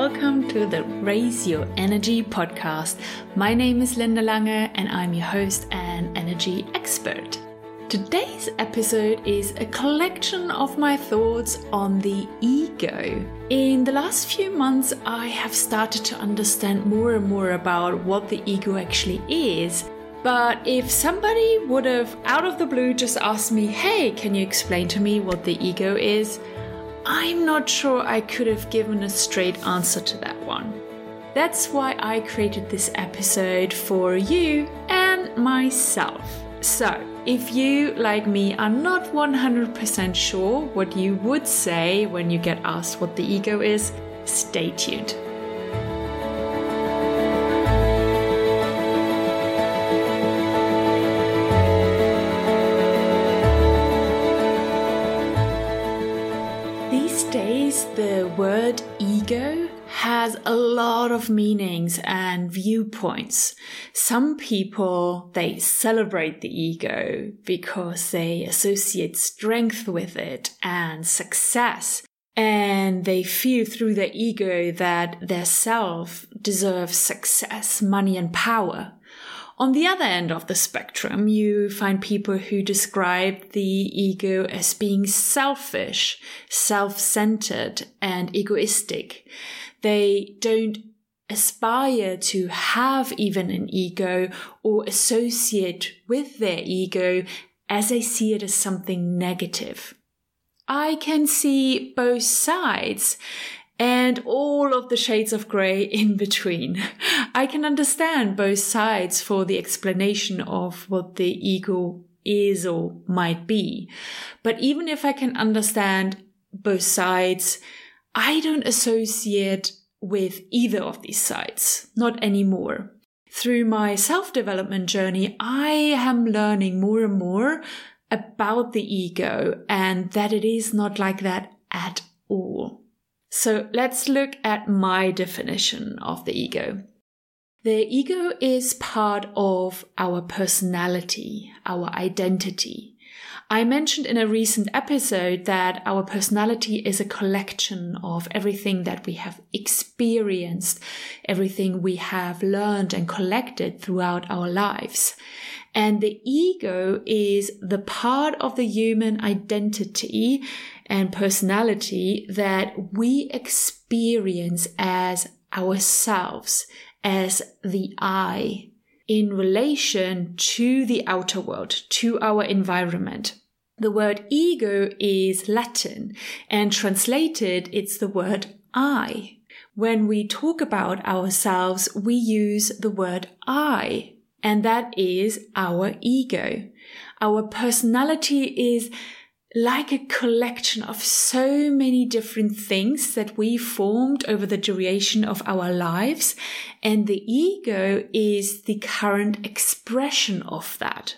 welcome to the Raise Your Energy podcast. My name is Linda Lange and I'm your host and energy expert. Today's episode is a collection of my thoughts on the ego. In the last few months, I have started to understand more and more about what the ego actually is. But if somebody would have, out of the blue, just asked me, hey, can you explain to me what the ego is? I'm not sure I could have given a straight answer to that one. That's why I created this episode for you and myself. So, if you, like me, are not 100% sure what you would say when you get asked what the ego is, stay tuned. The word ego has a lot of meanings and viewpoints. Some people, they celebrate the ego because they associate strength with it and success. And they feel through their ego that their self deserves success, money, and power. On the other end of the spectrum, you find people who describe the ego as being selfish, self-centered, and egoistic. They don't aspire to have even an ego or associate with their ego as they see it as something negative. I can see both sides and all of the shades of grey in between. I can understand both sides for the explanation of what the ego is or might be. But even if I can understand both sides, I don't associate with either of these sides, not anymore. Through my self development journey, I am learning more and more about the ego and that it is not like that at all. So let's look at my definition of the ego. The ego is part of our personality, our identity. I mentioned in a recent episode that our personality is a collection of everything that we have experienced, everything we have learned and collected throughout our lives. And the ego is the part of the human identity and personality that we experience as ourselves, as the I, in relation to the outer world, to our environment. The word ego is Latin and translated it's the word I. When we talk about ourselves, we use the word I, and that is our ego. Our personality is like a collection of so many different things that we formed over the duration of our lives. And the ego is the current expression of that.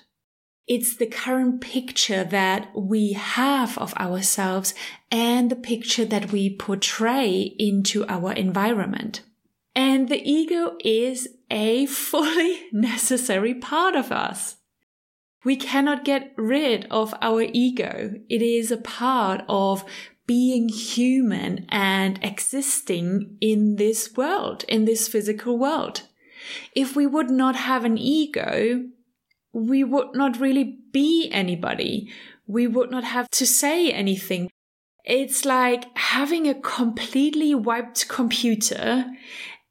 It's the current picture that we have of ourselves and the picture that we portray into our environment. And the ego is a fully necessary part of us. We cannot get rid of our ego. It is a part of being human and existing in this world, in this physical world. If we would not have an ego, we would not really be anybody. We would not have to say anything. It's like having a completely wiped computer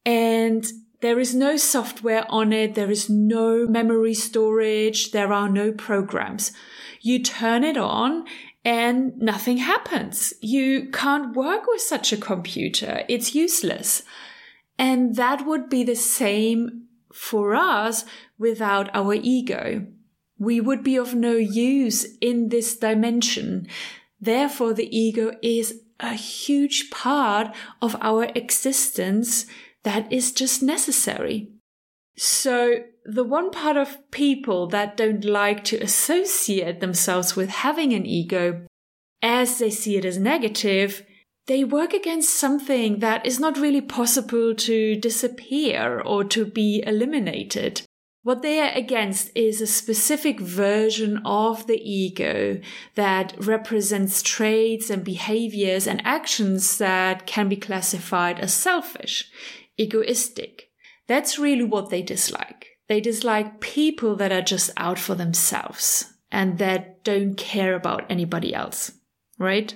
and there is no software on it. There is no memory storage. There are no programs. You turn it on and nothing happens. You can't work with such a computer. It's useless. And that would be the same for us without our ego. We would be of no use in this dimension. Therefore, the ego is a huge part of our existence that is just necessary. So the one part of people that don't like to associate themselves with having an ego, as they see it as negative, they work against something that is not really possible to disappear or to be eliminated. What they are against is a specific version of the ego that represents traits and behaviors and actions that can be classified as selfish, egoistic. That's really what they dislike. They dislike people that are just out for themselves and that don't care about anybody else, right?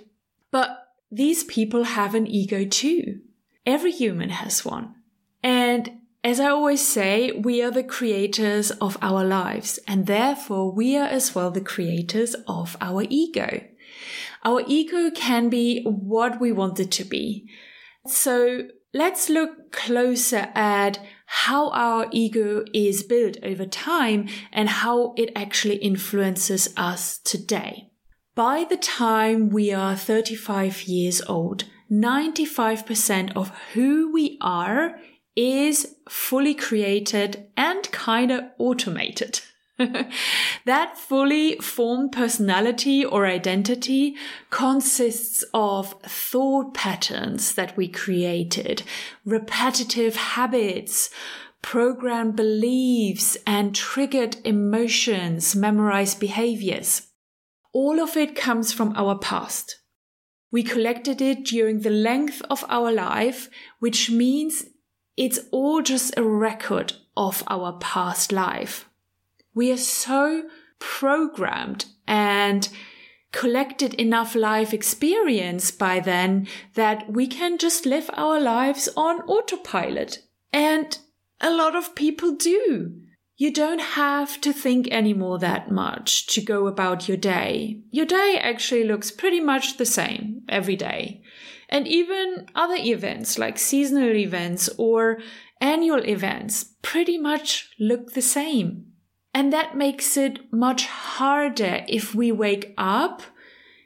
But these people have an ego too. Every human has one. And as I always say, we are the creators of our lives, and therefore we are as well the creators of our ego. Our ego can be what we want it to be. So let's look closer at how our ego is built over time and how it actually influences us today. By the time we are 35 years old, 95% of who we are is fully created and kind of automated. that fully formed personality or identity consists of thought patterns that we created, repetitive habits, programmed beliefs, and triggered emotions, memorized behaviors. All of it comes from our past. We collected it during the length of our life, which means it's all just a record of our past life. We are so programmed and collected enough life experience by then that we can just live our lives on autopilot. And a lot of people do. You don't have to think anymore that much to go about your day. Your day actually looks pretty much the same every day. And even other events like seasonal events or annual events pretty much look the same. And that makes it much harder if we wake up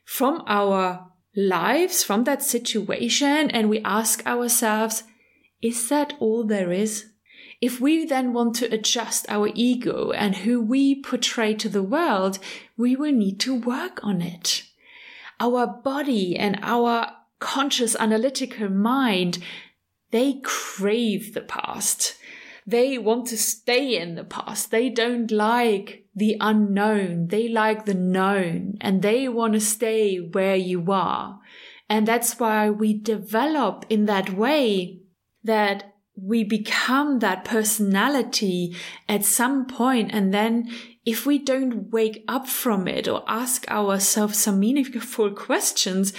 from our lives, from that situation, and we ask ourselves, is that all there is? If we then want to adjust our ego and who we portray to the world, we will need to work on it. Our body and our conscious analytical mind, they crave the past. They want to stay in the past. They don't like the unknown. They like the known and they want to stay where you are. And that's why we develop in that way that we become that personality at some point and then if we don't wake up from it or ask ourselves some meaningful questions,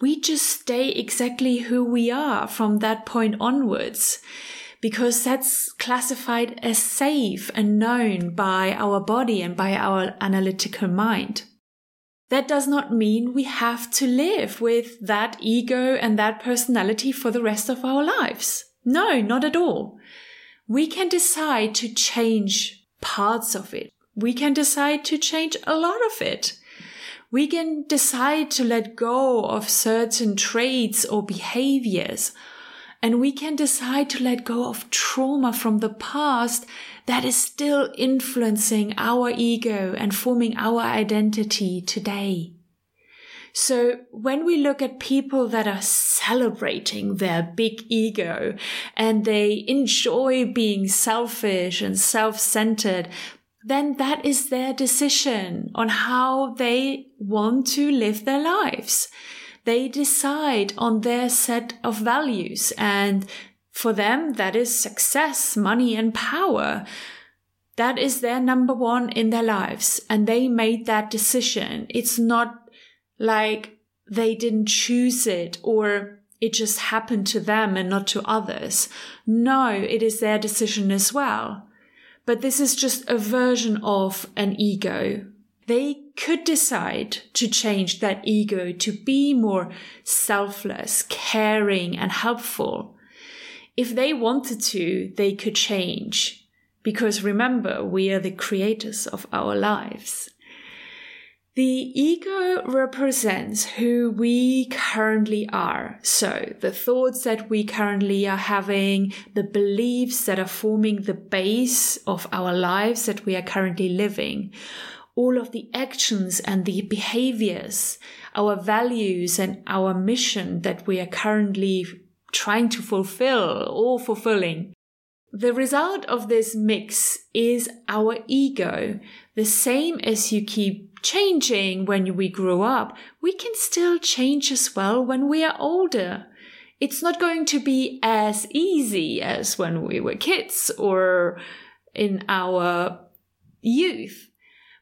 we just stay exactly who we are from that point onwards because that's classified as safe and known by our body and by our analytical mind. That does not mean we have to live with that ego and that personality for the rest of our lives. No, not at all. We can decide to change parts of it. We can decide to change a lot of it we can decide to let go of certain traits or behaviors. And we can decide to let go of trauma from the past that is still influencing our ego and forming our identity today. So when we look at people that are celebrating their big ego and they enjoy being selfish and self-centered, then that is their decision on how they want to live their lives. They decide on their set of values and for them, that is success, money and power. That is their number one in their lives. And they made that decision. It's not like they didn't choose it or it just happened to them and not to others. No, it is their decision as well. But this is just a version of an ego. They could decide to change that ego to be more selfless, caring, and helpful. If they wanted to, they could change. Because remember, we are the creators of our lives. The ego represents who we currently are. So the thoughts that we currently are having, the beliefs that are forming the base of our lives that we are currently living, all of the actions and the behaviors, our values and our mission that we are currently trying to fulfill or fulfilling. The result of this mix is our ego. The same as you keep changing when we grow up, we can still change as well when we are older. It's not going to be as easy as when we were kids or in our youth.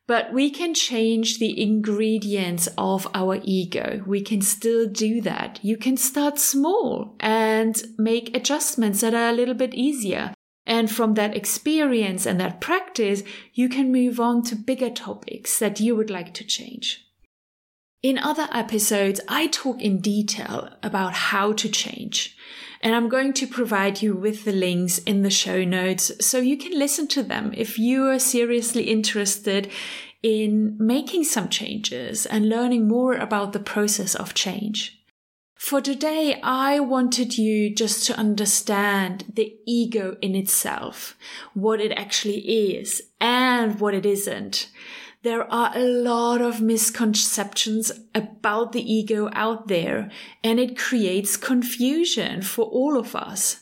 But we can change the ingredients of our ego. We can still do that. You can start small and make adjustments that are a little bit easier. And from that experience and that practice, you can move on to bigger topics that you would like to change. In other episodes, I talk in detail about how to change. And I'm going to provide you with the links in the show notes so you can listen to them if you are seriously interested in making some changes and learning more about the process of change. For today, I wanted you just to understand the ego in itself, what it actually is and what it isn't there are a lot of misconceptions about the ego out there, and it creates confusion for all of us.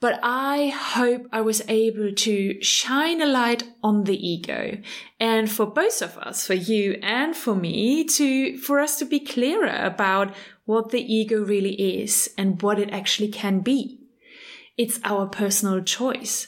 But I hope I was able to shine a light on the ego and for both of us, for you and for me to, for us to be clearer about what the ego really is and what it actually can be. It's our personal choice.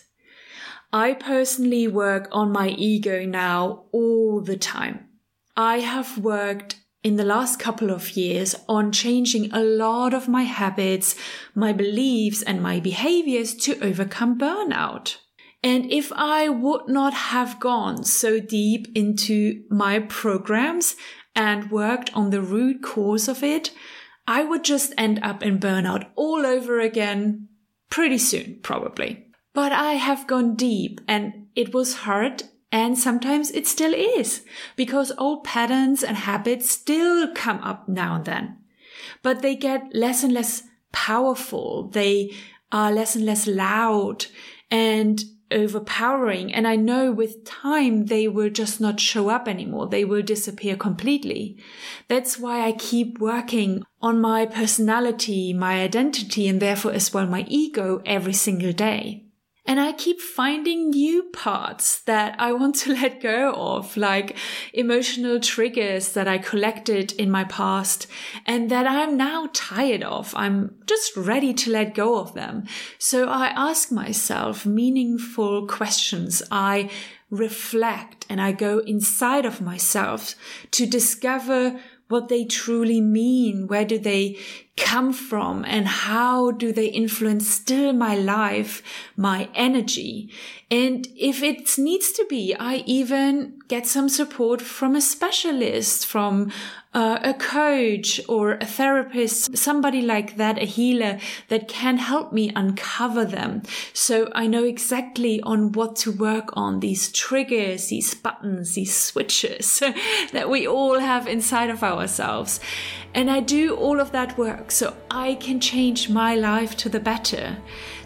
I personally work on my ego now all the time. I have worked in the last couple of years on changing a lot of my habits, my beliefs and my behaviors to overcome burnout. And if I would not have gone so deep into my programs and worked on the root cause of it, I would just end up in burnout all over again pretty soon, probably. But I have gone deep and it was hard and sometimes it still is because old patterns and habits still come up now and then. But they get less and less powerful. They are less and less loud and overpowering. And I know with time, they will just not show up anymore. They will disappear completely. That's why I keep working on my personality, my identity, and therefore as well my ego every single day. And I keep finding new parts that I want to let go of, like emotional triggers that I collected in my past and that I'm now tired of. I'm just ready to let go of them. So I ask myself meaningful questions. I reflect and I go inside of myself to discover what they truly mean. Where do they come from and how do they influence still my life, my energy? And if it needs to be, I even get some support from a specialist, from uh, a coach or a therapist, somebody like that, a healer that can help me uncover them. So I know exactly on what to work on these triggers, these buttons, these switches that we all have inside of ourselves. And I do all of that work so I can change my life to the better,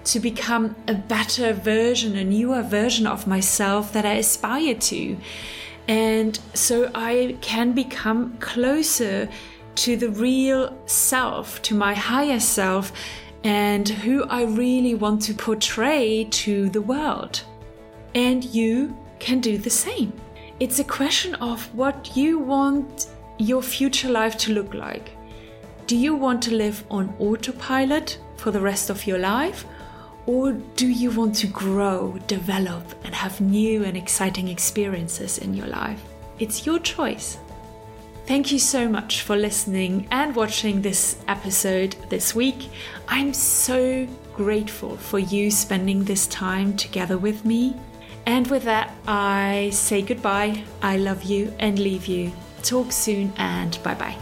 to become a better version, a newer version of myself that I aspire to. And so I can become closer to the real self, to my higher self, and who I really want to portray to the world. And you can do the same. It's a question of what you want your future life to look like? Do you want to live on autopilot for the rest of your life? Or do you want to grow, develop, and have new and exciting experiences in your life? It's your choice. Thank you so much for listening and watching this episode this week. I'm so grateful for you spending this time together with me. And with that, I say goodbye. I love you and leave you Talk soon and bye bye.